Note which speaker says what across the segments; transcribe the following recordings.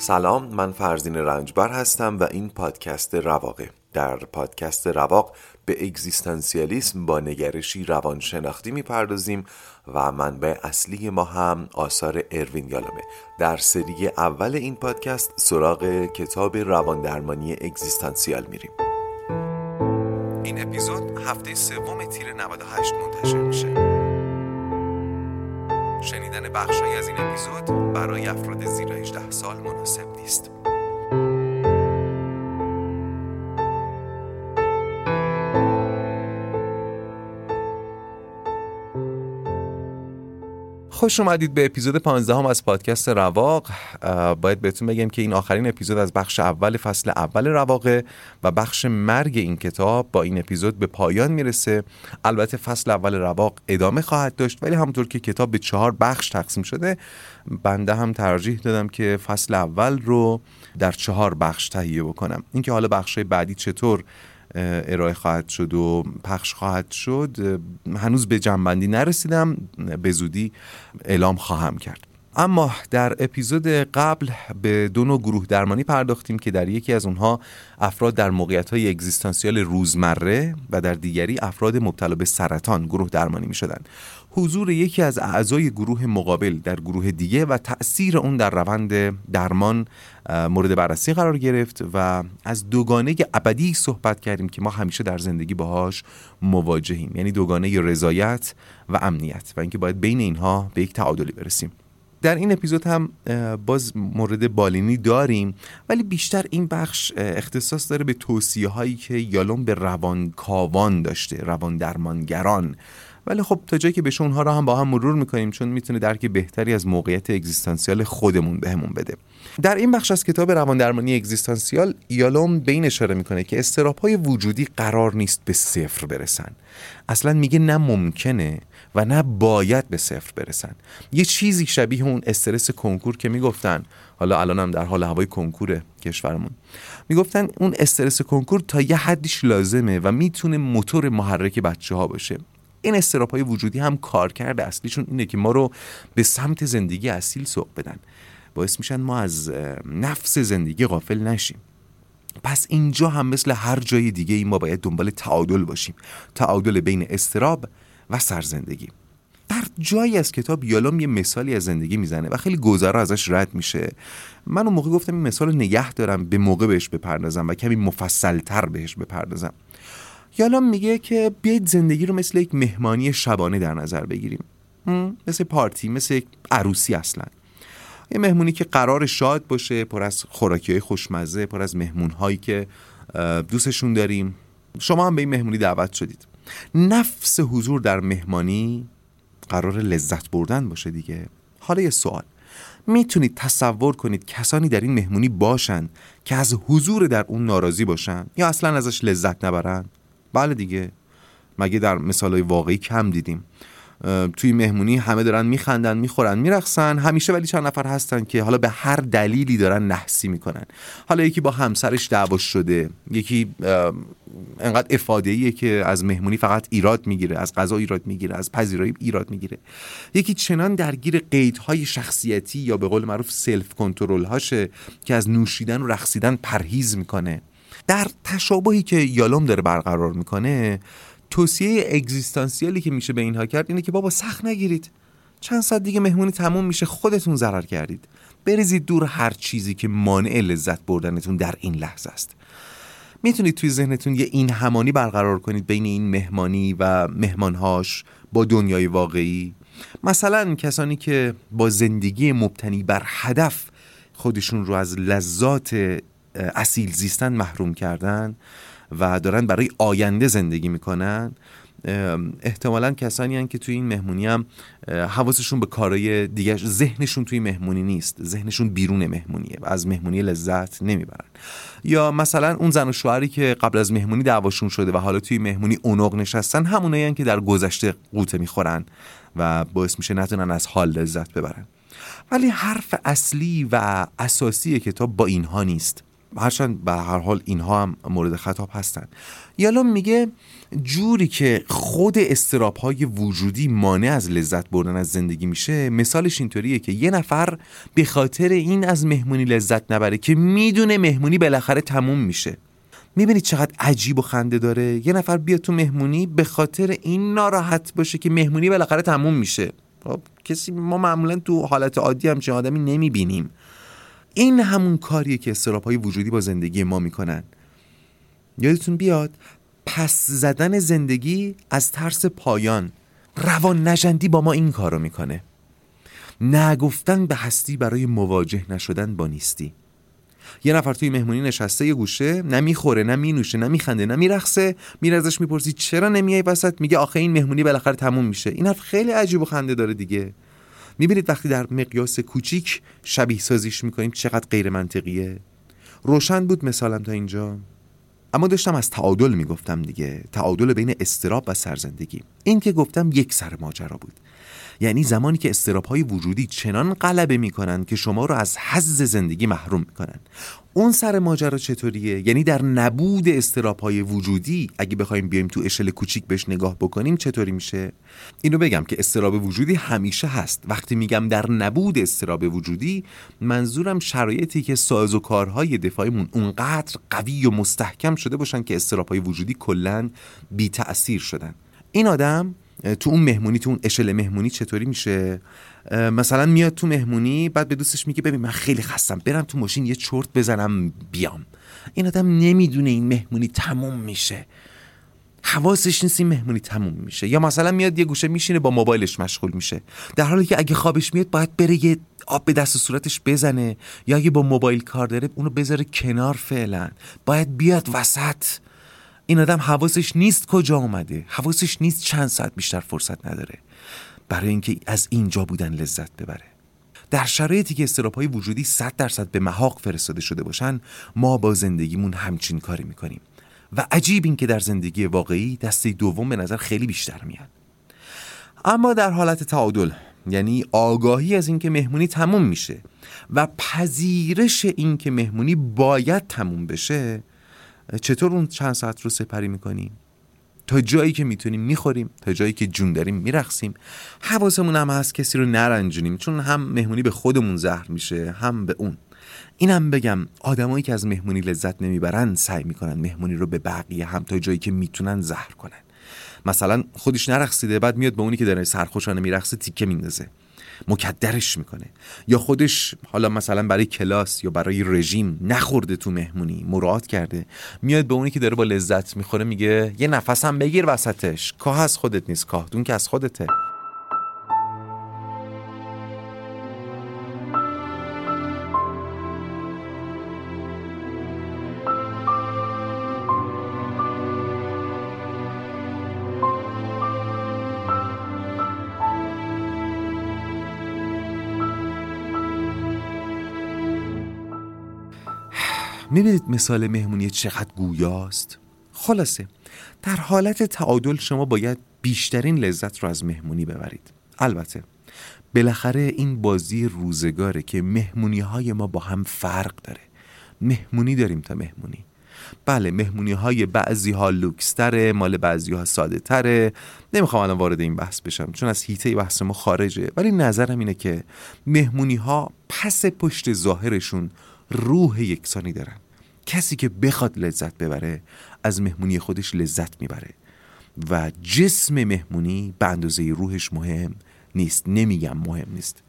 Speaker 1: سلام من فرزین رنجبر هستم و این پادکست رواقه. در پادکست رواق به اگزیستانسیالیسم با نگرشی روانشناختی می‌پردازیم و منبع اصلی ما هم آثار اروین یالومه. در سری اول این پادکست سراغ کتاب رواندرمانی اگزیستانسیال میریم. این اپیزود هفته سوم تیر 98 منتشر میشه. شنیدن بخشهایی از این اپیزود برای افراد زیر 18 سال مناسب نیست. خوش اومدید به اپیزود 15 هم از پادکست رواق. باید بهتون بگم که این آخرین اپیزود از بخش اول فصل اول رواقه و بخش مرگ این کتاب با این اپیزود به پایان می‌رسه. البته فصل اول رواق ادامه خواهد داشت ولی همونطور که کتاب به چهار بخش تقسیم شده بنده هم ترجیح دادم که فصل اول رو در چهار بخش تهیه بکنم. اینکه حالا بخش بعدی چطور ارائه خواهد شد و پخش خواهد شد. هنوز به جنبندی نرسیدم. به زودی اعلام خواهم کرد. اما در اپیزود قبل به دو نوع گروه درمانی پرداختیم که در یکی از اونها افراد در موقعیت های اگزیستانسیال روزمره و در دیگری افراد مبتلا به سرطان گروه درمانی می شدن. حضور یکی از اعضای گروه مقابل در گروه دیگه و تأثیر اون در روند درمان مورد بررسی قرار گرفت و از دوگانه ابدی صحبت کردیم که ما همیشه در زندگی باهاش مواجهیم. یعنی دوگانه رضایت و امنیت و اینکه باید بین اینها به یک تعادلی برسیم. در این اپیزود هم باز مورد بالینی داریم ولی بیشتر این بخش اختصاص داره به توصیه هایی که یالون به روانکاوان داشته روان درمانگران. ولی خب تا جایی که بشه اونها رو هم با هم مرور می‌کنیم چون می‌تونه درک بهتری از موقعیت اگزیستانسیال خودمون بهمون بده. در این بخش از کتاب روان درمانی اگزیستانسیال یالوم به این اشاره می‌کنه که استراب های وجودی قرار نیست به صفر برسن. اصلا میگه نه ممکنه و نه باید به صفر برسن. یه چیزی شبیه اون استرس کنکور که می‌گفتن حالا الان هم در حال هوای کنکور کشورمون. می‌گفتن اون استرس کنکور تا یه حدیش لازمه و می‌تونه موتور محرک بچه ها باشه. این استراپ های وجودی هم کارکرد اصلیشون اینه که ما رو به سمت زندگی اصیل سوق بدن. باعث میشن ما از نفس زندگی غافل نشیم. پس اینجا هم مثل هر جای دیگه ای ما باید دنبال تعادل باشیم. تعادل بین استراب و سرزندگی. در جایی از کتاب یالام یه مثالی از زندگی می‌زنه و خیلی گذرا ازش رد میشه. من اون موقع گفتم این مثال رو نگه دارم به موقع بهش بپردازم و کمی مفصلتر بهش بپردازم. یالام میگه که بیاید زندگی رو مثل یک مهمانی شبانه در نظر بگیریم. مثل پارتی مثل یک عروسی اصلا. یه مهمونی که قرار شاد باشه پر از خوراکی های خوشمزه پر از مهمون هایی که دوستشون داریم. شما هم به این مهمونی دعوت شدید. نفس حضور در مهمانی قرار لذت بردن باشه دیگه. حالا یه سوال. می‌تونید تصور کنید کسانی در این مهمونی باشن که از حضور در اون ناراضی باشن یا اصلا ازش لذت نبرن؟ بله دیگه. مگه در مثال های واقعی کم دیدیم. توی مهمونی همه دارن میخندن می‌خورن میرقصن. همیشه ولی چند نفر هستن که حالا به هر دلیلی دارن نحسی می‌کنن. حالا یکی با همسرش دعواش شده. یکی انقدر افاده ایه که از مهمونی فقط ایراد می‌گیره از غذا ایراد می‌گیره از پذیرایی ایراد می‌گیره. یکی چنان درگیر قیدهای شخصیتی یا به قول معروف سلف کنترل هاشه که از نوشیدن و رقصیدن پرهیز می‌کنه. در تشابهی که یالوم داره برقرار می‌کنه توصیه اگزیستانسیالی که میشه به اینها کرد اینه که بابا سخت نگیرید. چند ساعت دیگه مهمونی تموم میشه خودتون ضرر کردید. بریزید دور هر چیزی که مانع لذت بردنتون در این لحظه است. می‌تونید توی ذهنتون یه این همانی برقرار کنید بین این مهمانی و مهمانهاش با دنیای واقعی. مثلا کسانی که با زندگی مبتنی بر هدف خودشون رو از لذات اصیل زیستن محروم کردن و دارن برای آینده زندگی می‌کنن. احتمالا کسانی هن که توی این مهمونی هم حواسشون به کارهای دیگه ذهنشون توی مهمونی نیست. ذهنشون بیرون مهمونیه و از مهمونی لذت نمی‌برن. یا مثلا اون زن و شوهری که قبل از مهمونی دعواشون شده و حالا توی مهمونی اونق نشستن همونایی که در گذشته قوطه می‌خورن و باعث میشه نتونن از حال لذت ببرن. ولی حرف اصلی و اساسی کتاب با اینها نیست. هرچند به هر حال اینها هم مورد خطاب هستن. یالا میگه جوری که خود استراب های وجودی مانع از لذت بردن از زندگی میشه مثالش اینطوریه که یه نفر به خاطر این از مهمونی لذت نبره که می‌دونه مهمونی بالاخره تموم میشه. می‌بینید چقدر عجیب و خنده داره. یه نفر بیاد تو مهمونی به خاطر این ناراحت باشه که مهمونی بالاخره تموم میشه. خب کسی ما معمولا تو حالت عادی همچین آدمی نمی‌بینیم. این همون کاریه که استراب های وجودی با زندگی ما می‌کنن. یادتون بیاد پس زدن زندگی از ترس پایان روان نجندی با ما این کارو می‌کنه. نگفتن به هستی برای مواجه نشدن با نیستی. یه نفر توی مهمونی نشسته یه گوشه نه می‌خوره نه مینوشه نه میخنده نه میرخصه میره ازش می‌پرسی چرا نمیای وسط؟ میگه آخه این مهمونی بالاخره تموم میشه. این حرف خیلی عجیب و خنده داره دیگه. می‌بینید وقتی در مقیاس کوچیک شبیه سازیش می‌کنیم چقدر غیر منطقیه؟ روشن بود مثالم تا اینجا. اما داشتم از تعادل می‌گفتم دیگه. تعادل بین استراب و سرزندگی. این که گفتم یک سر ماجرا بود. یعنی زمانی که استراب های وجودی چنان غلبه می‌کنن که شما رو از حظ زندگی محروم می‌کنن. اون سر ماجرا چطوریه؟ یعنی در نبود استراب های وجودی اگه بخوایم بیایم تو اشل کوچیک بهش نگاه بکنیم چطوری میشه؟ اینو بگم که استراب وجودی همیشه هست. وقتی میگم در نبود استراب وجودی منظورم شرایطی که ساز و کارهای دفاعیمون اونقدر قوی و مستحکم شده باشن که استراب های وجودی کلا بی تأثیر شدن. این آدم تو اون مهمونی تو اون اشل مهمونی چطوری میشه؟ مثلا میاد تو مهمونی بعد به دوستش میگه ببین من خیلی خستم برم تو ماشین یه چرت بزنم بیام. این آدم نمی‌دونه این مهمونی تموم میشه. حواسش نیست این مهمونی تموم میشه. یا مثلا میاد یه گوشه میشینه با موبایلش مشغول میشه. در حالی که اگه خوابش میاد باید بره یه آب به دست صورتش بزنه. یا اگه با موبایل کار داره اونو بذاره کنار فعلا. باید بیاد وسط. این آدم حواسش نیست کجا اومده. حواسش نیست چند ساعت بیشتر فرصت نداره. برای اینکه از اینجا بودن لذت ببره. در شرایطی که استراب های وجودی 100 درصد به محاق فرستاده شده باشن ما با زندگیمون همچین کاری می‌کنیم. و عجیب این که در زندگی واقعی دسته دوم به نظر خیلی بیشتر میاد. اما در حالت تعادل یعنی آگاهی از اینکه مهمونی تموم میشه و پذیرش اینکه مهمونی باید تموم بشه چطور اون چند ساعت رو سپری می‌کنیم؟ تا جایی که می‌تونیم می‌خوریم تا جایی که جون داریم میرقصیم. حواسمون هم هست کسی رو نرنجونیم چون هم مهمونی به خودمون زهر میشه هم به اون. اینم بگم آدمایی که از مهمونی لذت نمی‌برن سعی می‌کنن مهمونی رو به بقیه هم تا جایی که می‌تونن زهر کنن. مثلا خودش نرقصیده بعد میاد به اونی که داره سرخوشانه میرقصه تیکه میندازه. مکدرش می‌کنه. یا خودش حالا مثلا برای کلاس یا برای رژیم نخورده تو مهمونی مراد کرده میاد به اونی که داره با لذت می‌خوره میگه یه نفس هم بگیر وسطش کاه از خودت نیست کاهدون که از خودته. می‌بینید مثال مهمونی چقدر گویاست؟ خلاصه در حالت تعادل شما باید بیشترین لذت رو از مهمونی ببرید. البته بالاخره این بازی روزگاره که مهمونی های ما با هم فرق داره. مهمونی داریم تا مهمونی. بله مهمونی های بعضی ها لوکستره مال بعضی ها ساده تره نمی‌خوام الان وارد این بحث بشم چون از هیته بحث ما خارجه. ولی نظرم اینه که مهمونی ها پس پشت ظاهرشون روح یکسانی دارن. کسی که بخواد لذت ببره از مهمونی خودش لذت می‌بره. و جسم مهمونی به اندازه روحش مهم نیست. نمیگم مهم نیست.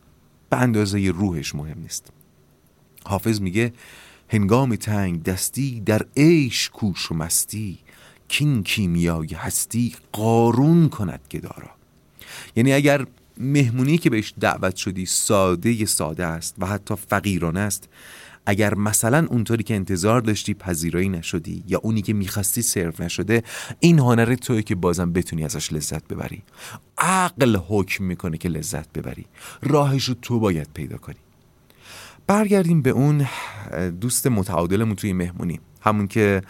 Speaker 1: به اندازه روحش مهم نیست. حافظ میگه هنگام تنگ دستی در عیش کوش و مستی کین کیمیای هستی قارون کند گدارا. یعنی اگر مهمونی که بهش دعوت شدی ساده ساده است و حتی فقیرانه است اگر مثلا اونطوری که انتظار داشتی پذیرایی نشدی یا اونی که می‌خواستی سرو نشده این هنر توی که بازم بتونی ازش لذت ببری. عقل حکم می‌کنه که لذت ببری. راهش رو تو باید پیدا کنی. برگردیم به اون دوست متعادلمون توی مهمونی. همون که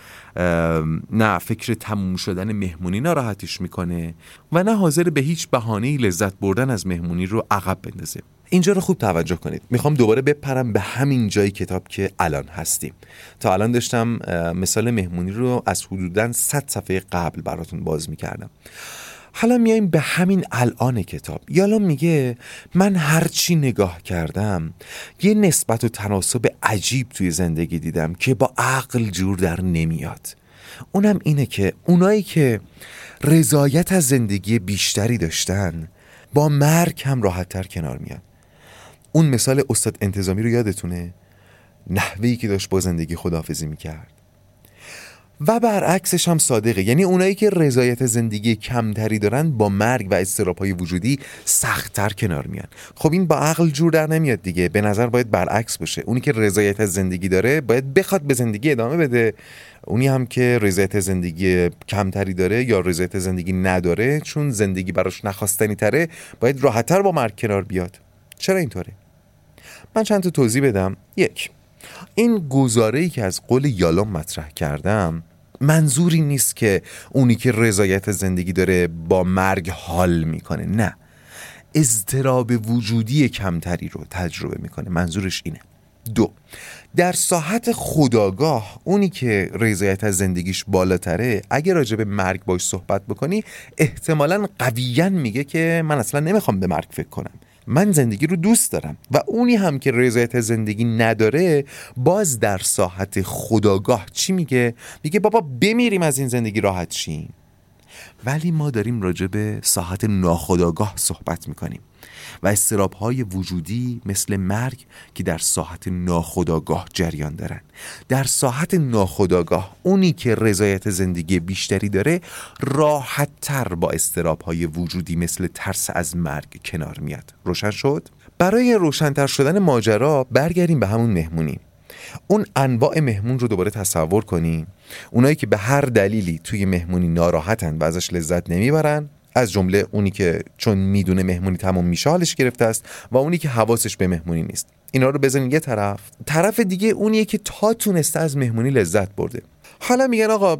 Speaker 1: نه فکر تموم شدن مهمونی ناراحتش می‌کنه و نه حاضر به هیچ بهانه لذت بردن از مهمونی رو عقب بندازه. اینجا رو خوب توجه کنید. می‌خوام دوباره بپرم به همین جای کتاب که الان هستیم. تا الان داشتم مثال مهمونی رو از حدودا 100 صفحه قبل براتون باز می‌کردم. حالا میایم به همین الان کتاب. یالا میگه من هرچی نگاه کردم یه نسبت و تناسب عجیب توی زندگی دیدم که با عقل جور در نمیاد. اونم اینه که اونایی که رضایت از زندگی بیشتری داشتن با مرگ هم راحتتر کنار میاد اون مثال استاد انتظامی رو یادتونه؟ نحوهی که داشت با زندگی خداحافظی می‌کرد. و برعکسش هم صادقه. یعنی اونایی که رضایت زندگی کمتری دارن با مرگ و های وجودی سختتر کنار میان. خب این با عقل جور در نمیاد دیگه. به نظر باید برعکس باشه. اونی که رضایت از زندگی داره باید بخواد به زندگی ادامه بده. اونی هم که رضایت زندگی کمتری داره یا رضایت زندگی نداره چون زندگی براش نخواستنی تره باید راحتتر با مرگ کنار بیاد. چرا اینطوره؟ من چند تا توضیح بدم. یک این گزاره ای که از قول یالوم مطرح کردم منظوری نیست که اونی که رضایت زندگی داره با مرگ حال می‌کنه. نه. اضطراب وجودی کمتری رو تجربه می‌کنه. منظورش اینه. دو در ساحت خداگاه اونی که رضایت از زندگیش بالاتره اگه راجع به مرگ باش صحبت بکنی احتمالا قویا میگه که من اصلا نمی‌خوام به مرگ فکر کنم. من زندگی رو دوست دارم و اونی هم که رضایت زندگی نداره باز در ساحت خداگاه چی میگه؟ میگه بابا بمیریم از این زندگی راحت شیم. ولی ما داریم راجع به ساحت ناخداگاه صحبت می‌کنیم و استراب های وجودی مثل مرگ که در ساحت ناخداگاه جریان دارن. در ساحت ناخداگاه اونی که رضایت زندگی بیشتری داره راحت تر با استراب های وجودی مثل ترس از مرگ کنار میاد. روشن شد؟ برای روشنتر شدن ماجرا برگردیم به همون مهمونی اون انواع مهمون رو دوباره تصور کنیم اونایی که به هر دلیلی توی مهمونی ناراحتن و ازش لذت نمی‌برن از جمله اونی که چون می‌دونه مهمونی تمام میشه حالش گرفته است و اونی که حواسش به مهمونی نیست. اینا رو بزنین یه طرف. طرف دیگه اونیه که تا تونسته از مهمونی لذت برده. حالا میگن آقا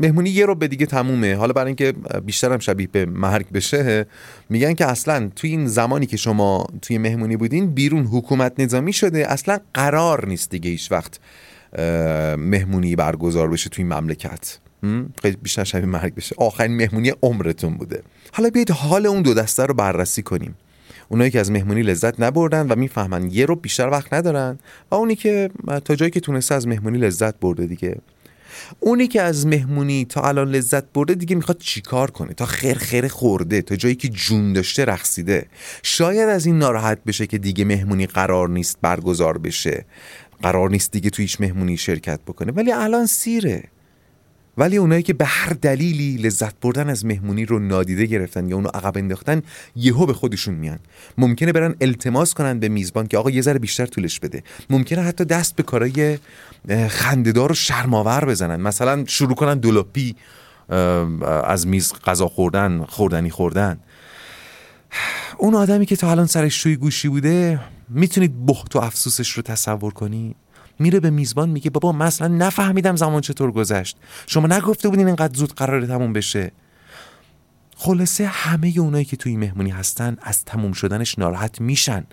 Speaker 1: مهمونی یه رو به دیگه تمومه. حالا برای اینکه بیشترم شبیه به مرگ بشه میگن که اصلا توی این زمانی که شما توی مهمونی بودین بیرون حکومت نظامی شده. اصلا قرار نیست دیگه هیچ وقت مهمونی برگزار بشه توی مملکت. خیلی بیشتر شبیه مرگ بشه. آخرین مهمونی عمرتون بوده. حالا بیاید حال اون دو دسته رو بررسی کنیم. اونایی که از مهمونی لذت نبردن و می‌فهمن یه رو بیشتر وقت ندارن و اونی که تا جایی که تونسته از مهمونی لذت برده دیگه. اونی که از مهمونی تا الان لذت برده دیگه می‌خواد چیکار کنه؟ تا خیر خیر خورده تا جایی که جون داشته رقصیده. شاید از این ناراحت بشه که دیگه مهمونی قرار نیست برگزار بشه. قرار نیست دیگه تو هیچ مهمونی شرکت بکنه. ولی الان سیره. ولی اونایی که به هر دلیلی لذت بردن از مهمونی رو نادیده گرفتن یا اونو عقب انداختن یهو به خودشون میان. ممکنه برن التماس کنن به میزبان که آقا یه ذره بیشتر طولش بده. ممکنه حتی دست به کارای خندهدار و شرماور بزنن. مثلا شروع کنن دلوپی از میز غذا خوردن خوردنی خوردن. اون آدمی که تا الان سرش شوی گوشی بوده می‌تونید بحت و افسوسش رو تصور کنید میره به میزبان میگه بابا مثلا نفهمیدم زمان چطور گذشت. شما نگفته بودین اینقدر زود قراره تموم بشه. خلاصه همه اونایی که توی مهمونی هستن از تموم شدنش ناراحت میشن.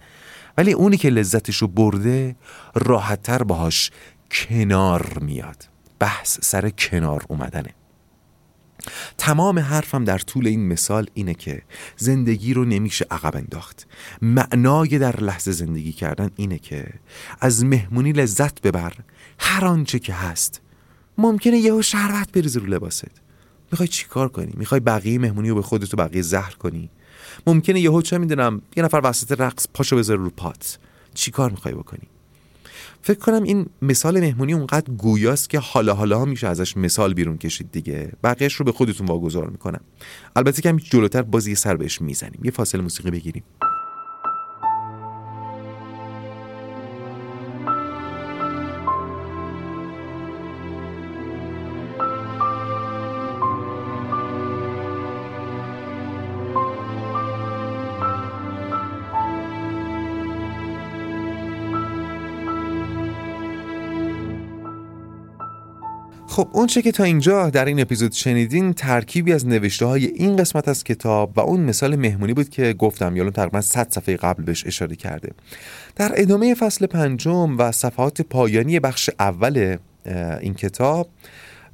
Speaker 1: ولی اونی که لذتش رو برده راحتتر باهاش کنار میاد. بحث سر کنار اومدنه. تمام حرفم در طول این مثال اینه که زندگی رو نمیشه عقب انداخت. معنای در لحظه زندگی کردن اینه که از مهمونی لذت ببر. هر آنچه که هست ممکنه یهو شربت بریزه رو لباست. می‌خوای چیکار کنی؟ می‌خوای بقیه مهمونی رو به خودت و بقیه زهر کنی؟ ممکنه یهو چه می‌دونم یه نفر وسط رقص پاشو بذاره رو پات. چیکار می‌خوای بکنی؟ فکر کنم این مثال مهمونی اونقدر گویاست که حالا حالا میشه ازش مثال بیرون کشید دیگه. بقیهش رو به خودتون واگذار می‌کنم. البته که جلوتر بازی سر بهش می‌زنیم. یه فاصله موسیقی بگیریم. خب اون چه که تا اینجا در این اپیزود شنیدین ترکیبی از نوشته های این قسمت از کتاب و اون مثال مهمونی بود که گفتم یالون تقریبا 100 صفحه قبل بهش اشاره کرده. در ادامه فصل پنجم و صفحات پایانی بخش اول این کتاب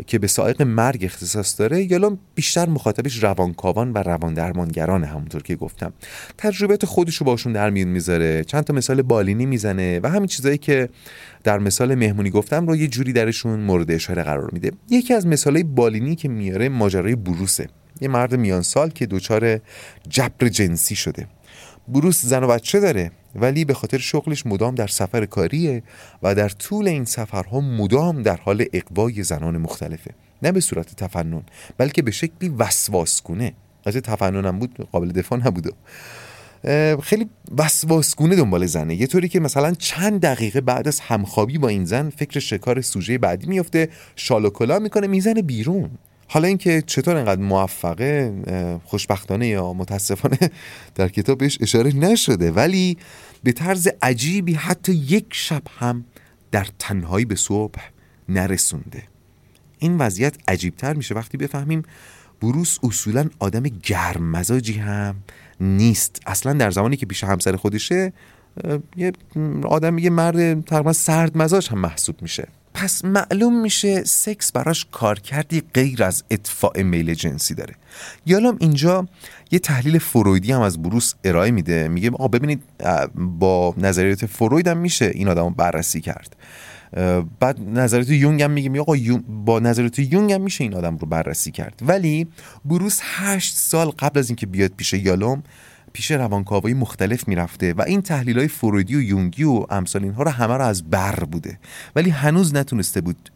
Speaker 1: که به سائق مرگ اختصاص داره یالوم بیشتر مخاطبش روانکاوان و روان درمانگران همونطور که گفتم. تجربیات خودش رو باشون در میون می‌ذاره چند تا مثال بالینی می‌زنه و همین چیزایی که در مثال مهمونی گفتم رو یه جوری درشون مورد اشاره قرار میده. یکی از مثالهای بالینی که میاره ماجرای بروسه. یه مرد میان سال که دچار جبر جنسی شده. بروس زن و بچه داره. ولی به خاطر شغلش مدام در سفر کاریه و در طول این سفرها مدام در حال اقوای زنان مختلفه. نه به صورت تفنن بلکه به شکلی وسواسگونه. از تفننم بود قابل دفاع نبوده. خیلی وسواسگونه دنبال زنه. یه طوری که مثلا چند دقیقه بعد از همخوابی با این زن فکر شکار سوژه بعدی میفته شال می‌کنه می‌زنه بیرون. حالا اینکه چطور انقدر موفقه خوشبختانه یا متاسفانه در کتاب بهش اشاره نشده ولی به طرز عجیبی حتی یک شب هم در تنهایی به صبح نرسونده. این وضعیت عجیبتر میشه وقتی بفهمیم بروس اصولا آدم گرم مزاجی هم نیست. اصلا در زمانی که پیش همسر خودشه یه آدم یه مرد تقریبا سرد مزاج هم محسوب میشه. پس معلوم میشه سکس براش کارکردی غیر از اطفاع میل جنسی داره. یالام اینجا یه تحلیل فرویدی هم از بروس ارائه میده. میگه آقا ببینید با نظریات فروید هم میشه این آدم بررسی کرد. بعد نظریات یونگ هم میگه آقا با نظریات یونگ هم میشه این آدم رو بررسی کرد. ولی بروس هشت سال قبل از اینکه بیاد پیش یالوم پیش روانکاوای مختلف می‌رفته و این تحلیل های فرویدی و یونگی و امثال اینها رو همه رو از بر بوده. ولی هنوز نتونسته بود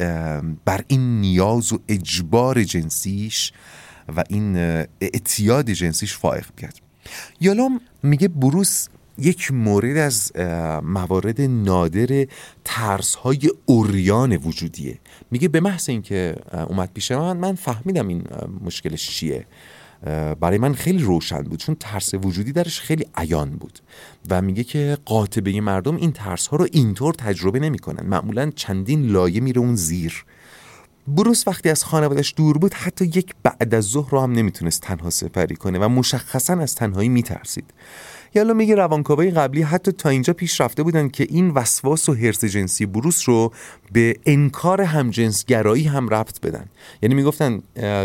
Speaker 1: بر این نیاز و اجبار جنسیش و این اعتیاد جنسیش فائق بیاد. یالام میگه بروس یک مورد از موارد نادر ترس های اوریان وجودیه. میگه به محض اینکه اومد پیش من من فهمیدم این مشکلش چیه. برای من خیلی روشن بود چون ترس وجودی درش خیلی عیان بود. و میگه که قاطبه مردم این ترس ها رو اینطور تجربه نمی‌کنن. معمولا چندین لایه میره اون زیر. بروس وقتی از خانوادش دور بود حتی یک بعد از ظهر رو هم نمی‌تونست تنها سپری کنه و مشخصا از تنهایی میترسید. یالا میگه روانکاوای قبلی حتی تا اینجا پیش رفته بودن که این وسواس و حرس جنسی بروس رو به انکار همجنسگرایی هم ربط بدن. یعنی می‌گفتن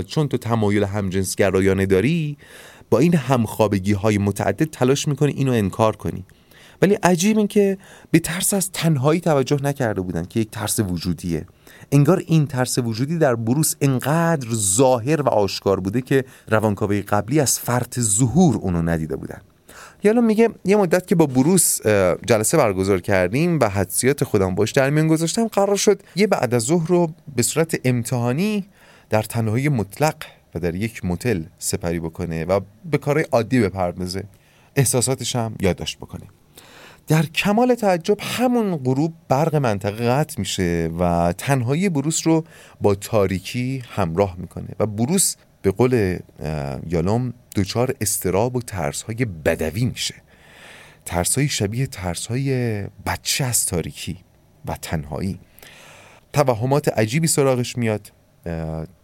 Speaker 1: چون تو تمایل همجنسگرایانه داری با این همخوابگی های متعدد تلاش می‌کنی اینو انکار کنی. ولی عجیب این که به ترس از تنهایی توجه نکرده بودن که یک ترس وجودیه. انگار این ترس وجودی در بروس انقدر ظاهر و آشکار بوده که روانکاوی قبلی از فرط ظهور اونو ندیده بودن. یالا میگه یه مدت که با بروس جلسه برگزار کردیم و حدسیات خودم باش در میان گذاشتم قرار شد یه بعد از ظهر رو به صورت امتحانی در تنهایی مطلق و در یک متل سپری بکنه و به کارهای عادی بپردازه. احساساتش هم یادداشت بکنه. در کمال تعجب همون غروب برق منطقه قطع میشه و تنهایی بروس رو با تاریکی همراه می‌کنه و بروس به قول یالوم دچار استراب و ترس های بدوی میشه. ترس های شبیه ترس های بچه از تاریکی و تنهایی. توهمات عجیبی سراغش میاد.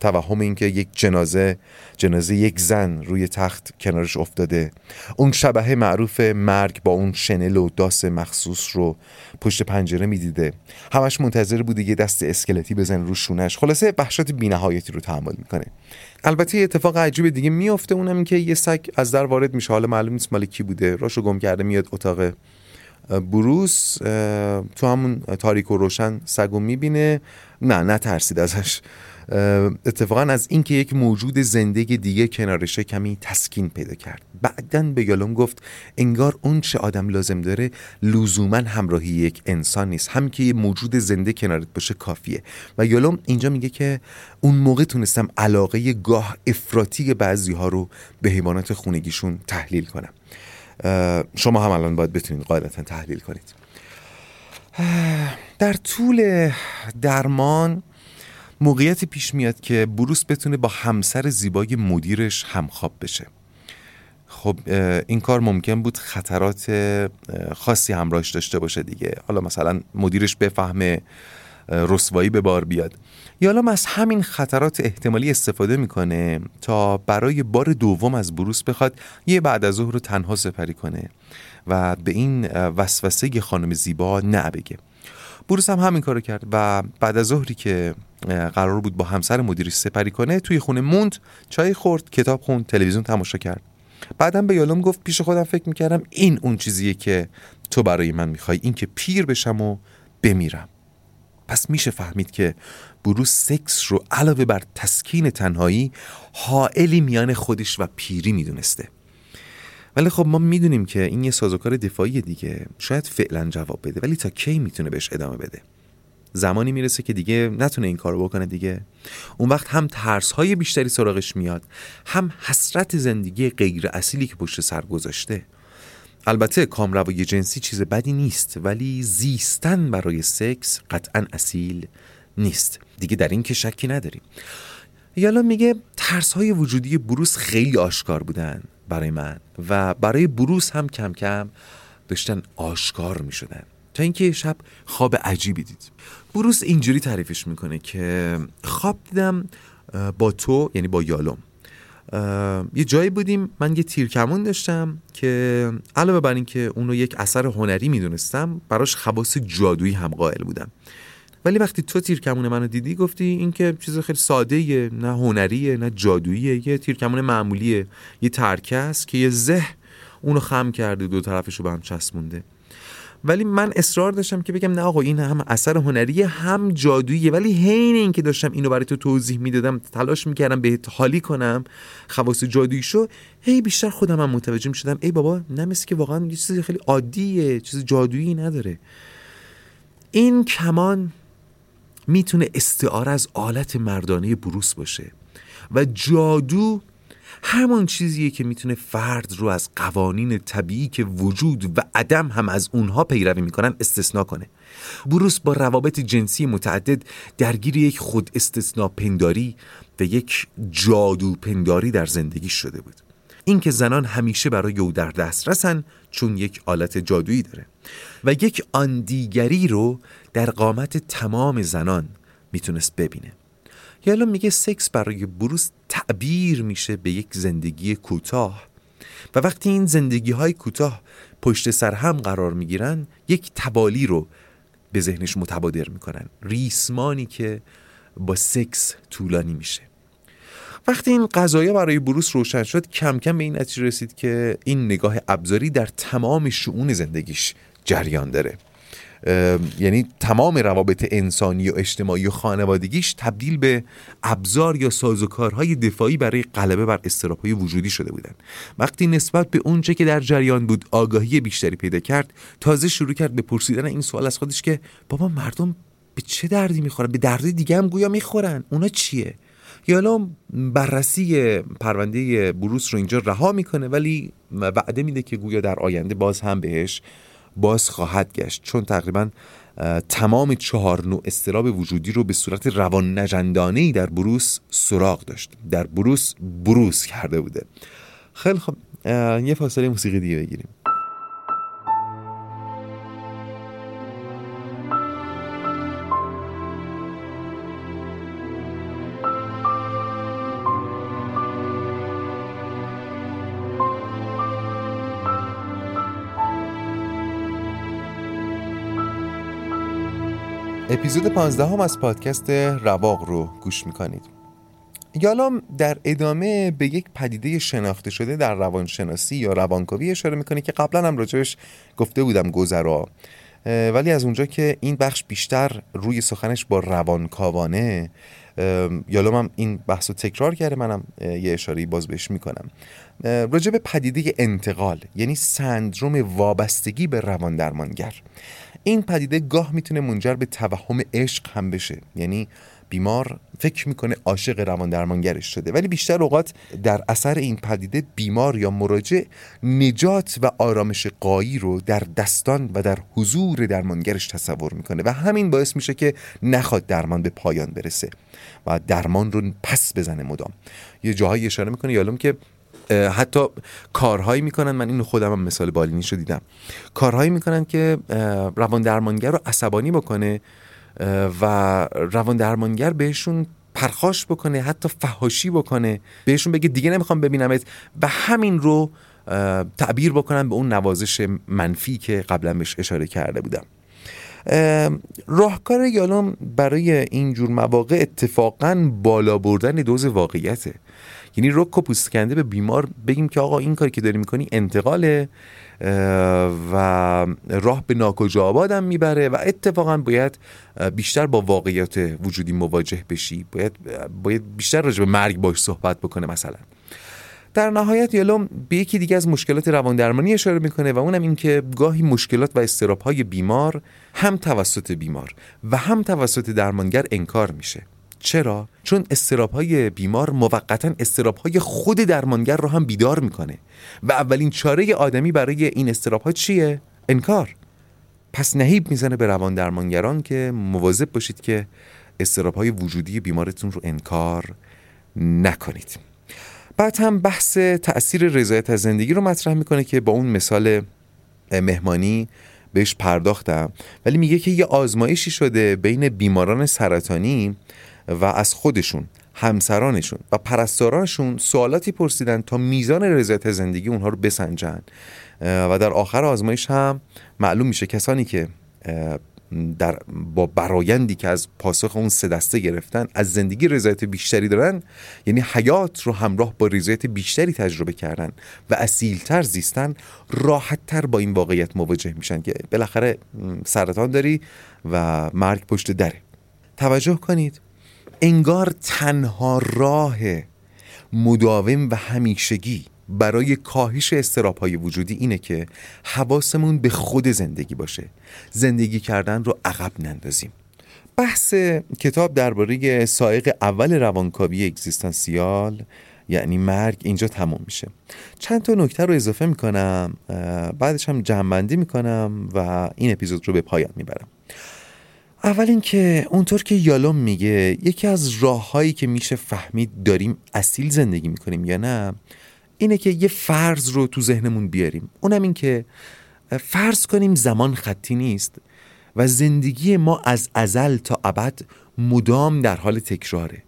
Speaker 1: توهم اینکه یک جنازه جنازه یک زن روی تخت کنارش افتاده. اون شبه معروف مرگ با اون شنل و داس مخصوص رو پشت پنجره می‌دیده. همش منتظر بوده یه دست اسکلتی بزن رو شونش. خلاصه وحشت بینهایتی رو تحمل می‌کنه. البته یه اتفاق عجیب دیگه میفته اونم این که یه سگ از در وارد میشه. حالا معلوم نیست مال کی بوده. راشو گم کرده میاد اتاق بروس. تو همون تاریک و روشن سگو می‌بینه. نه نه ترسید ازش. اتفاقا از اینکه یک موجود زندگی دیگه کنارشه کمی تسکین پیدا کرد. بعدا به یالوم گفت انگار اون چه آدم لازم داره لزوما همراهی یک انسان نیست. هم که یه موجود زنده کنارت باشه کافیه. و یالوم اینجا میگه که اون موقع تونستم علاقه گاه افراطی بعضی ها رو به حیوانات خونگیشون تحلیل کنم. شما هم الان باید بتونید قاعدتا تحلیل کنید. در طول درمان موقعیتی پیش میاد که بروس بتونه با همسر زیبای مدیرش همخواب بشه. خب این کار ممکن بود خطرات خاصی همراهش داشته باشه دیگه. حالا مثلا مدیرش بفهمه رسوایی به بار بیاد. یالام از همین خطرات احتمالی استفاده می‌کنه تا برای بار دوم از بروس بخواد یه بعد از ظهر رو تنها سپری کنه و به این وسوسه خانم زیبا نه بگه بروس هم همین کارو کرد و بعد از ظهری که قرار بود با همسر مدیرش سپری کنه توی خونه موند چای خورد کتاب خوند تلویزیون تماشا کرد. بعدم به یالوم گفت پیش خودم فکر می‌کردم این اون چیزیه که تو برای من می‌خوای این که پیر بشم و بمیرم. پس میشه فهمید که بروس سکس رو علاوه بر تسکین تنهایی حائلی میان خودش و پیری می‌دونسته. ولی خب ما می‌دونیم که این یه سازوکار دفاعی دیگه. شاید فعلا جواب بده ولی تا کی می‌تونه بهش ادامه بده؟ زمانی می‌رسه که دیگه نتونه این کارو بکنه دیگه. اون وقت هم ترس های بیشتری سراغش میاد هم حسرت زندگی غیر اصیلی که پشت سر گذاشته. البته کامروای جنسی چیز بدی نیست ولی زیستن برای سکس قطعا اصیل نیست. دیگه در این که شکی نداریم. یالا میگه ترس های وجودی بروس خیلی آشکار بودن برای من و برای بروس هم کم کم داشتن آشکار می‌شدن. تا اینکه شب خواب عجیبی دید. بروس اینجوری تعریفش می‌کنه که خواب دیدم با تو یعنی با یالوم. یه جایی بودیم من یه تیرکمون داشتم که علاوه بر اینکه اونو یک اثر هنری می‌دونستم براش خواص جادویی هم قائل بودم. ولی وقتی تو تیرکمون منو دیدی گفتی این که چیز خیلی ساده نه هنریه نه جادوییه یه تیرکمون معمولیه. یه ترکه است که یه زه اونو خم کرده دو طرفش رو به هم چسبونده. ولی من اصرار داشتم که بگم نه آقا این هم اثر هنری هم جادوییه. ولی حین اینکه داشتم اینو برای تو توضیح می‌دادم تلاش می‌کردم بهت حالی کنم خواص جادویی شو هی بیشتر خودم هم متوجه می‌شدم ای بابا نه که واقعا یه چیز خیلی عادیه چیز جادویی نداره. این کمان می‌تونه استعاره از آلت مردانه بروس باشه و جادو همون چیزیه که می‌تونه فرد رو از قوانین طبیعی که وجود و عدم هم از اونها پیروی می‌کنن استثنا کنه. بروس با روابط جنسی متعدد درگیر یک خود استثنا پنداری و یک جادو پنداری در زندگی شده بود. اینکه زنان همیشه برای او در دست رسن چون یک آلت جادویی داره و یک آن دیگری رو در قامت تمام زنان می‌تونست ببینه. یالا میگه سکس برای بروس تعبیر میشه به یک زندگی کوتاه. و وقتی این زندگی های کوتاه پشت سر هم قرار می‌گیرن یک تبالی رو به ذهنش متبادر می‌کنن. ریسمانی که با سکس طولانی میشه. وقتی این قضایا برای بروس روشن شد کم کم به این نتیجه رسید که این نگاه ابزاری در تمام شعون زندگیش جریان داره. یعنی تمام روابط انسانی و اجتماعی و خانوادگیش تبدیل به ابزار یا سازوکارهای دفاعی برای غلبه بر استرابهای وجودی شده بودند وقتی نسبت به اونچه که در جریان بود آگاهی بیشتری پیدا کرد تازه شروع کرد به پرسیدن این سوال از خودش که بابا مردم به چه دردی می‌خورن؟ به دردی دیگه هم گویا می‌خورن. اونا چیه؟ یالا بررسی پرونده بروس رو اینجا رها می‌کنه ولی وعده میده که گویا در آینده باز هم بهش باز خواهد گشت. چون تقریبا تمام چهار نوع استراب وجودی رو به صورت روان نجندانه در بروس سراغ داشت. در بروس بروس کرده بوده. خیلی خب یه فاصله موسیقی دیگه بگیریم. اپیزود 15 هم از پادکست رواق رو گوش می‌کنید. یالام در ادامه به یک پدیده شناخته شده در روانشناسی یا روانکاوی اشاره می‌کنه که قبلا هم راجبش گفته بودم گذرا. ولی از اونجا که این بخش بیشتر روی سخنش با روانکاوانه یالام هم این بحث رو تکرار کرده منم یه اشاره باز بهش می‌کنم. راجع پدیده انتقال یعنی سندروم وابستگی به روان درمانگر. این پدیده گاه می‌تونه منجر به توهم عشق هم بشه. یعنی بیمار فکر می‌کنه عاشق روان درمانگرش شده ولی بیشتر اوقات در اثر این پدیده بیمار یا مراجع نجات و آرامش قایی رو در دستان و در حضور درمانگرش تصور می‌کنه و همین باعث میشه که نخواد درمان به پایان برسه و درمان رو پس بزنه مدام. یه جاهایی اشاره می‌کنه یالوم که حتی کارهایی می‌کنن. من اینو خودم هم مثال بالینیشو دیدم. کارهایی می‌کنن که روان درمانگر رو عصبانی بکنه و روان درمانگر بهشون پرخاش بکنه حتی فهاشی بکنه. بهشون بگه دیگه نمی‌خوام ببینمت. و همین رو تعبیر بکنم به اون نوازش منفی که قبلا بهش اشاره کرده بودم. راهکار یالوم برای این جور مواقع اتفاقا بالا بردن دوز واقعیته. یعنی رک و پوستکنده به بیمار بگیم که آقا این کاری که داری می‌کنی انتقاله و راه به ناکجا آبادم می‌بره و اتفاقا باید بیشتر با واقعیت وجودی مواجه بشی. باید, باید بیشتر راجع به مرگ باش صحبت بکنه مثلا. در نهایت یالوم به یکی دیگه از مشکلات روان درمانی اشاره می‌کنه و اونم این که گاهی مشکلات و استراب های بیمار هم توسط بیمار و هم توسط درمانگر انکار میشه. چرا؟ چون استراب های بیمار موقتا استراب های خود درمانگر رو هم بیدار می‌کنه و اولین چاره آدمی برای این استراب ها چیه؟ انکار پس نهیب می‌زنه به روان درمانگران که مواظب باشید که استراب های وجودی بیمارتون رو انکار نکنید بعد هم بحث تاثیر رضایت از زندگی رو مطرح می‌کنه که با اون مثال مهمانی بهش پرداختم ولی میگه که یه آزمایشی شده بین بیماران سرطانی و از خودشون همسرانشون و پرستارانشون سوالاتی پرسیدن تا میزان رضایت زندگی اونها رو بسنجن. و در آخر آزمایش هم معلوم میشه کسانی که در با برایندی که از پاسخ اون سه دسته گرفتن از زندگی رضایت بیشتری دارن یعنی حیات رو همراه با رضایت بیشتری تجربه کردن و اصیلتر زیستن راحتتر با این واقعیت مواجه میشن که بالاخره سرطان داری و مرگ پشت دره. توجه کنید. انگار تنها راه مداوم و همیشگی برای کاهش استراب های وجودی اینه که حواسمون به خود زندگی باشه. زندگی کردن رو عقب نندازیم. بحث کتاب درباره سایق اول روانکاوی اگزیستانسیال یعنی مرگ اینجا تموم میشه. چند تا نکته رو اضافه می‌کنم بعدش هم جمعبندی می‌کنم و این اپیزود رو به پایان می‌برم. اول اینکه اونطور که یالوم میگه یکی از راههایی که میشه فهمید داریم اصیل زندگی می‌کنیم یا نه اینه که یه فرض رو تو ذهنمون بیاریم. اونم این که فرض کنیم زمان خطی نیست و زندگی ما از ازل تا ابد مدام در حال تکراره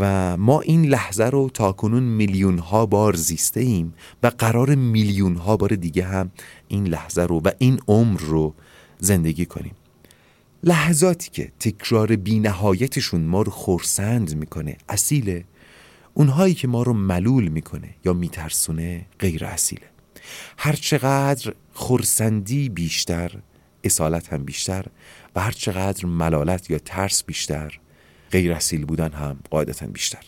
Speaker 1: و ما این لحظه رو تا کنون میلیون ها بار زیسته ایم و قرار میلیون ها بار دیگه هم این لحظه رو و این عمر رو زندگی کنیم. لحظاتی که تکرار بینهایتشون ما رو خورسند می‌کنه اصیله اونهایی که ما رو ملول می‌کنه یا میترسونه غیر اصیله هرچقدر خورسندی بیشتر اصالت هم بیشتر و هرچقدر ملالت یا ترس بیشتر غیر اصیل بودن هم قاعدتا بیشتر.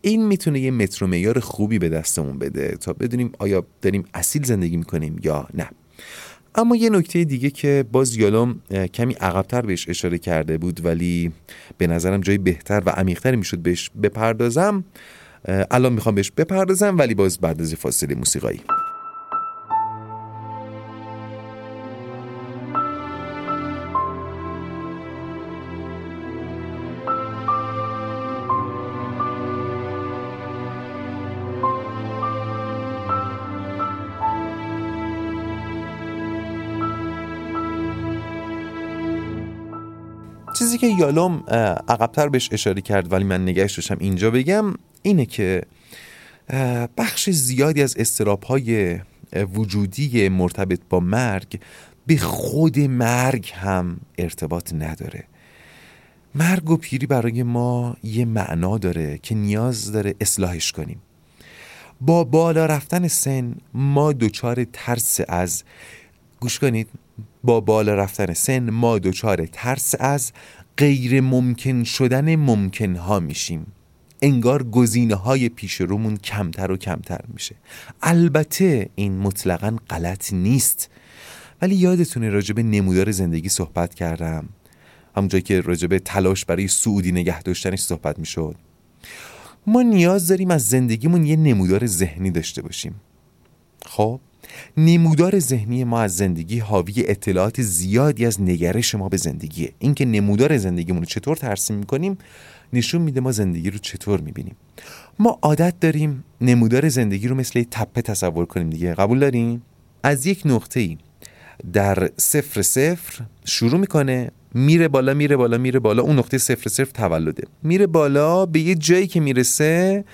Speaker 1: این می‌تونه یه متر معیار خوبی به دستمون بده تا بدونیم آیا داریم اصیل زندگی می‌کنیم یا نه. اما یه نکته دیگه که باز یالوم کمی عقبتر بهش اشاره کرده بود ولی به نظرم جای بهتر و عمیقتری می‌شد بهش بپردازم. الان می‌خوام بهش بپردازم ولی باز بعد از فاصله موسیقایی. چیزی که یالوم عقبتر بهش اشاره کرد ولی من نگهش داشتم اینجا بگم اینه که بخش زیادی از استراب های وجودی مرتبط با مرگ به خود مرگ هم ارتباط نداره. مرگ و پیری برای ما یه معنا داره که نیاز داره اصلاحش کنیم. با بالا رفتن سن ما دچار ترس از گوش کنید با بالا رفتن سن ما دچار ترس از غیر ممکن شدن ممکن ها میشیم. انگار گزینه های پیش رومون کمتر و کمتر میشه. البته این مطلقا غلط نیست. ولی یادتونه راجب نمودار زندگی صحبت کردم. همونجایی که راجب تلاش برای سعودی نگه داشتنش صحبت می‌شد. ما نیاز داریم از زندگیمون یه نمودار ذهنی داشته باشیم. خب؟ نمودار ذهنی ما از زندگی حاوی اطلاعات زیادی از نگرش ما به زندگیه اینکه نمودار زندگیمون رو چطور ترسیم می‌کنیم نشون میده ما زندگی رو چطور می‌بینیم. ما عادت داریم نمودار زندگی رو مثل تپه تصور کنیم دیگه. قبول داریم از یک نقطه ای در صفر صفر شروع می‌کنه میره بالا میره بالا میره بالا. اون نقطه صفر صفر تولده. میره بالا به یه جایی که می‌رسه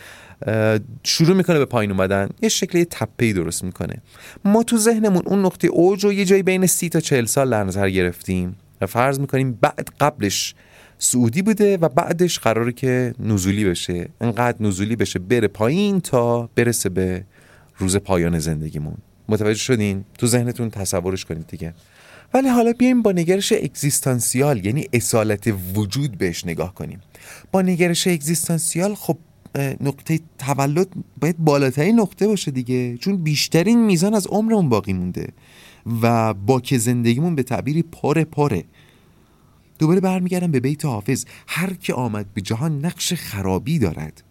Speaker 1: شروع می‌کنه به پایین اومدن. یه شکل تپه درست می‌کنه. ما تو ذهنمون اون نقطه اوج رو یه جایی بین سی تا چهل سال در نظر گرفتیم و فرض می‌کنیم بعد قبلش سعودی بوده و بعدش قراره که نزولی بشه. انقدر نزولی بشه بره پایین تا برسه به روز پایان زندگیمون. متوجه شدین؟ تو ذهنتون تصورش کنید دیگه. ولی حالا بیایم با نگرش اگزیستانسیال یعنی اصالت وجود بهش نگاه کنیم. با نگرش اگزیستانسیال خب نقطه تولد باید بالاترین نقطه باشه دیگه. چون بیشترین میزان از عمرمون باقی مونده و با که زندگیمون به تعبیری پاره پاره دوباره برمیگردم به بیت حافظ. هر که آمد به جهان نقش خرابی دارد.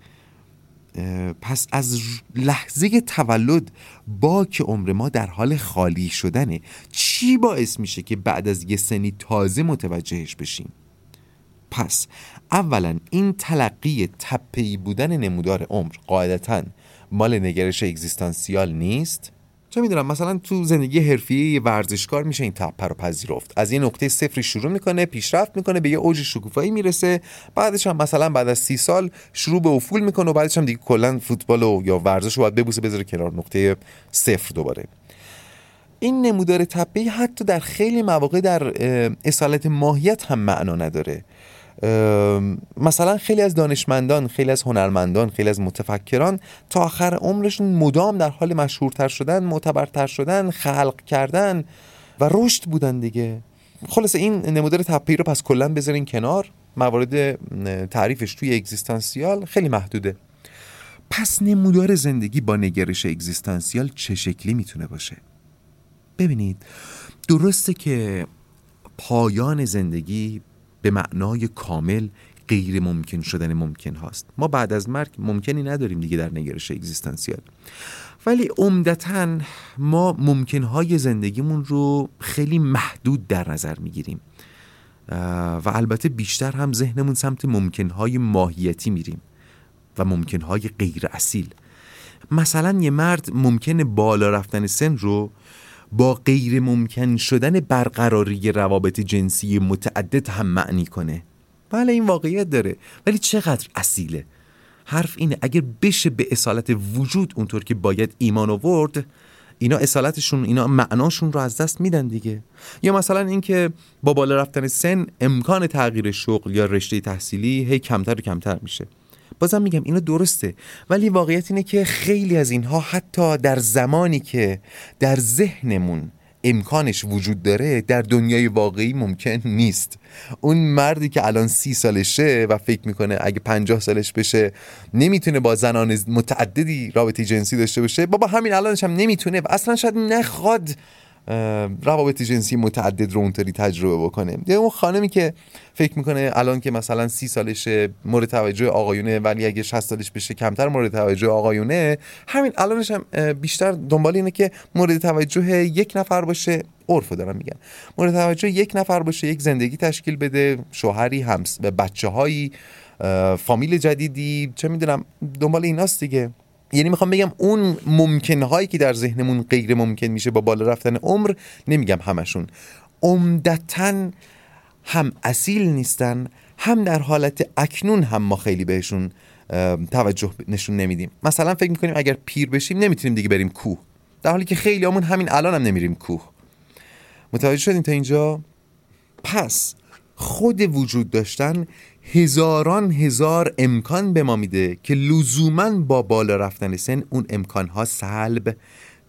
Speaker 1: پس از لحظه تولد با که عمر ما در حال خالی شدنه. چی باعث میشه که بعد از یه سنی تازه متوجهش بشیم؟ پس اولا این تلقی تپهی بودن نمودار عمر قاعدتا مال نگرش اگزیستانسیال نیست؟ چه می‌دونم مثلا تو زندگی حرفی ورزشکار میشه این تپه رو پذیرفت. از یه نقطه صفری شروع می‌کنه پیشرفت می‌کنه به یه اوج شکوفایی می‌رسه. بعدش هم مثلا بعد از سی سال شروع به افول می‌کنه و بعدش هم دیگه کلا فوتبال و یا ورزش رو باید ببوسه بذاره کنار نقطه صفر دوباره. این نمودار تپه حتی در خیلی مواقع در اصالت ماهیت هم معنا نداره. مثلا خیلی از دانشمندان خیلی از هنرمندان خیلی از متفکران تا آخر عمرشون مدام در حال مشهورتر شدن معتبرتر شدن خلق کردن و رشد بودن دیگه. خلاصه این نمودار تپهی رو پس کلا بذارین کنار. موارد تعریفش توی اگزیستانسیال خیلی محدوده. پس نمودار زندگی با نگرش اگزیستانسیال چه شکلی می‌تونه باشه؟ ببینید درسته که پایان زندگی به معنای کامل غیر ممکن شدن ممکن هاست. ما بعد از مرگ ممکنی نداریم دیگه در نگرش اگزیستانسیال. ولی عمدتا ما ممکنهای زندگیمون رو خیلی محدود در نظر می‌گیریم. و البته بیشتر هم ذهنمون سمت ممکنهای ماهیتی میریم و ممکنهای غیر اصیل. مثلا یه مرد ممکن بالا رفتن سن رو با غیر ممکن شدن برقراری روابط جنسی متعدد هم معنی کنه. بله این واقعیت داره. ولی چقدر اصیله. حرف اینه اگر بشه به اصالت وجود اونطور که باید ایمان آورد اینا اصالتشون اینا معناشون رو از دست میدن دیگه. یا مثلا اینکه با بالا رفتن سن امکان تغییر شغل یا رشته تحصیلی هی کمتر و کمتر میشه. بازم میگم اینو درسته. ولی واقعیت اینه که خیلی از اینها حتی در زمانی که در ذهنمون امکانش وجود داره در دنیای واقعی ممکن نیست. اون مردی که الان سی سالشه و فکر می‌کنه اگه پنجاه سالش بشه نمی‌تونه با زنان متعددی رابطه جنسی داشته باشه. بابا همین الانش هم نمی‌تونه و اصلا شاید نخواد روابط جنسی متعدد رو اونطوری تجربه بکنه. یا اون خانمی که فکر می‌کنه الان که مثلا سی سالشه مورد توجه آقایونه ولی اگه 60 سالش بشه کمتر مورد توجه آقایونه. همین الانش هم بیشتر دنبال اینه که مورد توجه یک نفر باشه. عرفو دارم میگن مورد توجه یک نفر باشه یک زندگی تشکیل بده شوهری همس به بچه هایی فامیل جدیدی چه می‌دونم دنبال ایناست دیگه. یعنی می‌خوام بگم اون ممکن هایی که در ذهنمون غیر ممکن میشه با بالا رفتن عمر نمیگم همشون. عمدتا هم اصیل نیستن هم در حالت اکنون هم ما خیلی بهشون توجه نشون نمیدیم. مثلا فکر می‌کنیم اگر پیر بشیم نمی‌تونیم دیگه بریم کوه. در حالی که خیلی همون همین الان هم نمیریم کوه. متوجه شدین تا اینجا؟ پس خود وجود داشتن هزاران هزار امکان به ما میده که لزوما با بالا رفتن سن اون امکانها سلب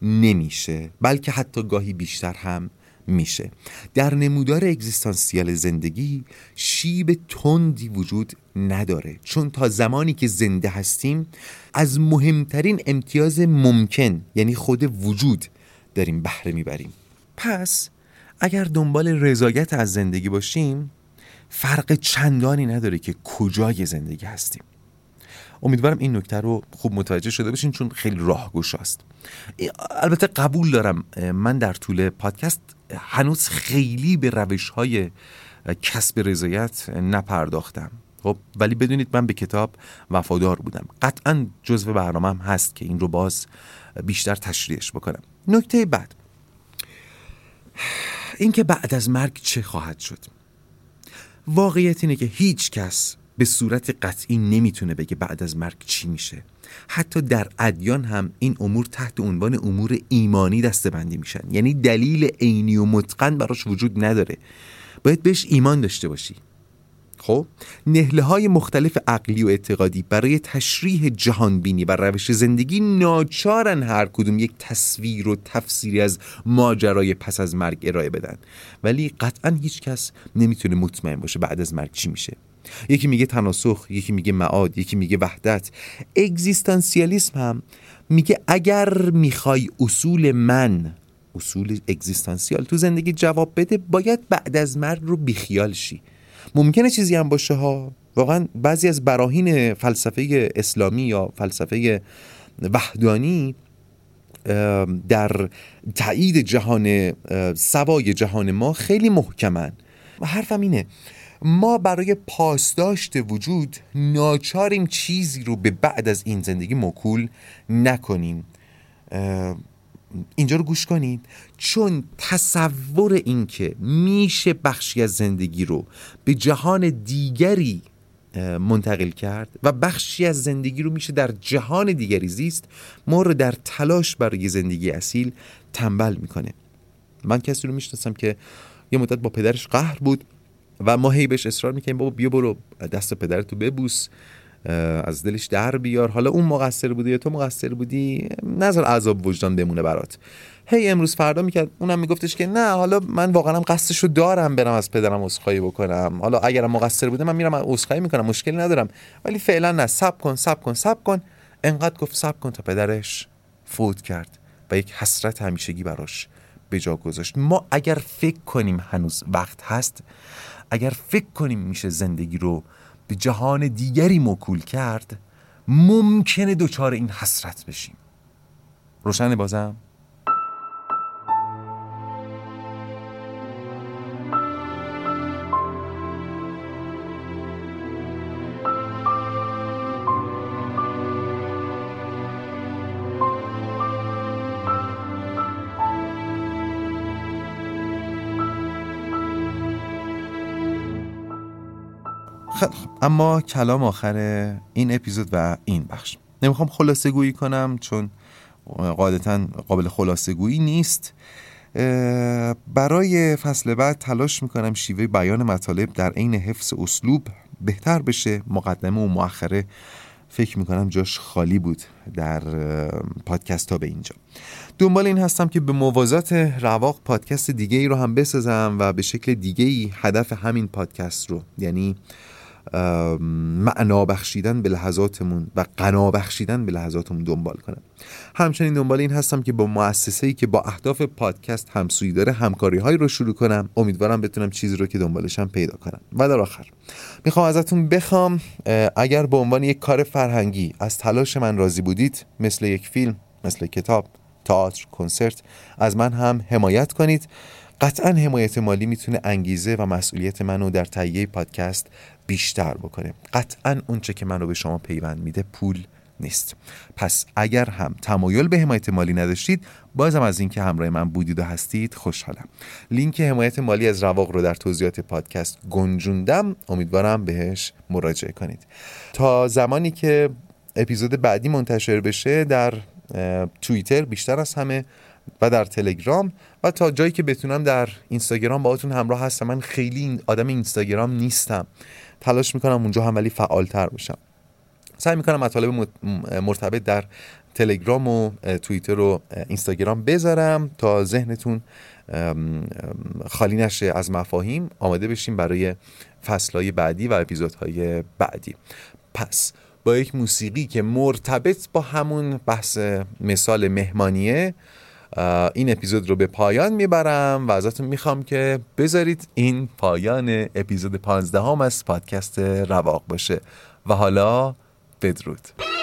Speaker 1: نمیشه بلکه حتی گاهی بیشتر هم میشه. در نمودار اگزیستانسیال زندگی شیب تندی وجود نداره چون تا زمانی که زنده هستیم از مهمترین امتیاز ممکن یعنی خود وجود داریم بهره می‌بریم. پس اگر دنبال رضایت از زندگی باشیم فرق چندانی نداره که کجای زندگی هستیم. امیدوارم این نکته رو خوب متوجه شده باشین چون خیلی راهگوش است البته قبول دارم من در طول پادکست هنوز خیلی به روش های کسب رضایت نپرداختم. خب ولی بدونید من به کتاب وفادار بودم. قطعا جزو برنامه هم هست که این رو باز بیشتر تشریحش بکنم. نکته بعد. اینکه بعد از مرگ چه خواهد شد؟ واقعیت اینه که هیچ کس به صورت قطعی نمی‌تونه بگه بعد از مرگ چی میشه. حتی در ادیان هم این امور تحت عنوان امور ایمانی دستبندی میشن. یعنی دلیل عینی و متقن براش وجود نداره. باید بهش ایمان داشته باشی. خب نهله های مختلف عقلی و اعتقادی برای تشریح جهانبینی و روش زندگی ناچارن هر کدوم یک تصویر و تفسیری از ماجرای پس از مرگ ارائه بدن. ولی قطعا هیچ کس نمی‌تونه مطمئن باشه بعد از مرگ چی میشه. یکی میگه تناسخ یکی میگه معاد یکی میگه وحدت. اگزیستانسیالیسم هم میگه اگر می‌خوای اصول من اصول اگزیستانسیال تو زندگی جواب بده باید بعد از مرگ رو بیخیال شی. ممکنه چیزی هم باشه ها. واقعا بعضی از براهین فلسفه اسلامی یا فلسفه وحدانی در تایید جهان سوای جهان ما خیلی محکمن. و حرفم اینه ما برای پاسداشت وجود ناچاریم چیزی رو به بعد از این زندگی مکول نکنیم. اینجا رو گوش کنید. چون تصور اینکه میشه بخشی از زندگی رو به جهان دیگری منتقل کرد و بخشی از زندگی رو میشه در جهان دیگری زیست ما رو در تلاش برای زندگی اصیل تنبل می‌کنه. من کسی رو می‌شناسم که یه مدت با پدرش قهر بود و ما هی بهش اصرار می‌کنیم بابا بیا برو دست پدرتو ببوس. از دلش در بیار. حالا اون مقصر بودی یا تو مقصر بودی نظر عذاب وجدان بمونه برات. هی امروز فردا می‌کرد اونم میگفتش که نه حالا من واقعا قصدش رو دارم برم از پدرم عذرخواهی بکنم. حالا اگرم مقصر بوده من میرم عذرخواهی می‌کنم مشکلی ندارم. ولی فعلا نه سب کن سب کن سب کن. انقدر گفت سب کن تا پدرش فوت کرد و یک حسرت همیشگی براش به جا گذاشت. ما اگر فکر کنیم هنوز وقت هست اگر فکر کنیم میشه زندگی رو به جهان دیگری مکول کرد ممکنه دچار این حسرت بشیم. روشن بازم؟ اما کلام آخر این اپیزود و این بخش. نمی‌خوام خلاصه گویی کنم چون قاعدتا قابل خلاصه گویی نیست. برای فصل بعد تلاش می‌کنم شیوه بیان مطالب در عین حفظ اسلوب بهتر بشه. مقدمه و مؤخره فکر می‌کنم جاش خالی بود در پادکست ها به اینجا. دنبال این هستم که به موازات رواق پادکست دیگه ای رو هم بسازم و به شکل دیگه ای هدف همین پادکست رو. یعنی معنا بخشیدن به لحظاتمون و قنا بخشیدن به لحظاتمون دنبال کنم همچنین دنبال این هستم که با مؤسسه‌ای که با اهداف پادکست همسویی داره همکاری هایی رو شروع کنم. امیدوارم بتونم چیزی رو که دنبالشم پیدا کنم. و در آخر می‌خوام ازتون بخوام اگر به عنوان یک کار فرهنگی از تلاش من راضی بودید مثل یک فیلم مثل کتاب تئاتر کنسرت از من هم حمایت کنید. قطعا حمایت مالی می‌تونه انگیزه و مسئولیت منو در تهیه پادکست بیشتر بکنه. قطعا اونچه که من رو به شما پیوند میده پول نیست. پس اگر هم تمایل به حمایت مالی نداشتید بازم از اینکه همراه من بودید و هستید خوشحالم. لینک حمایت مالی از رواق رو در توضیحات پادکست گنجوندم. امیدوارم بهش مراجعه کنید. تا زمانی که اپیزود بعدی منتشر بشه در توییتر بیشتر از همه و در تلگرام و تا جایی که بتونم در اینستاگرام باهاتون همراه هستم. من خیلی آدم اینستاگرام نیستم. تلاش می‌کنم اونجا هم ولی فعالتر باشم سعی می‌کنم مطالب مرتبط در تلگرام و توییتر و اینستاگرام بذارم تا ذهنتون خالی نشه از مفاهیم. آماده بشیم برای فصلهای بعدی و اپیزودهای بعدی. پس با یک موسیقی که مرتبط با همون بحث مثال مهمانیه این اپیزود رو به پایان می‌برم و ازتون می‌خوام که بذارید این پایان اپیزود 15 هم از پادکست رواق باشه. و حالا بدرود.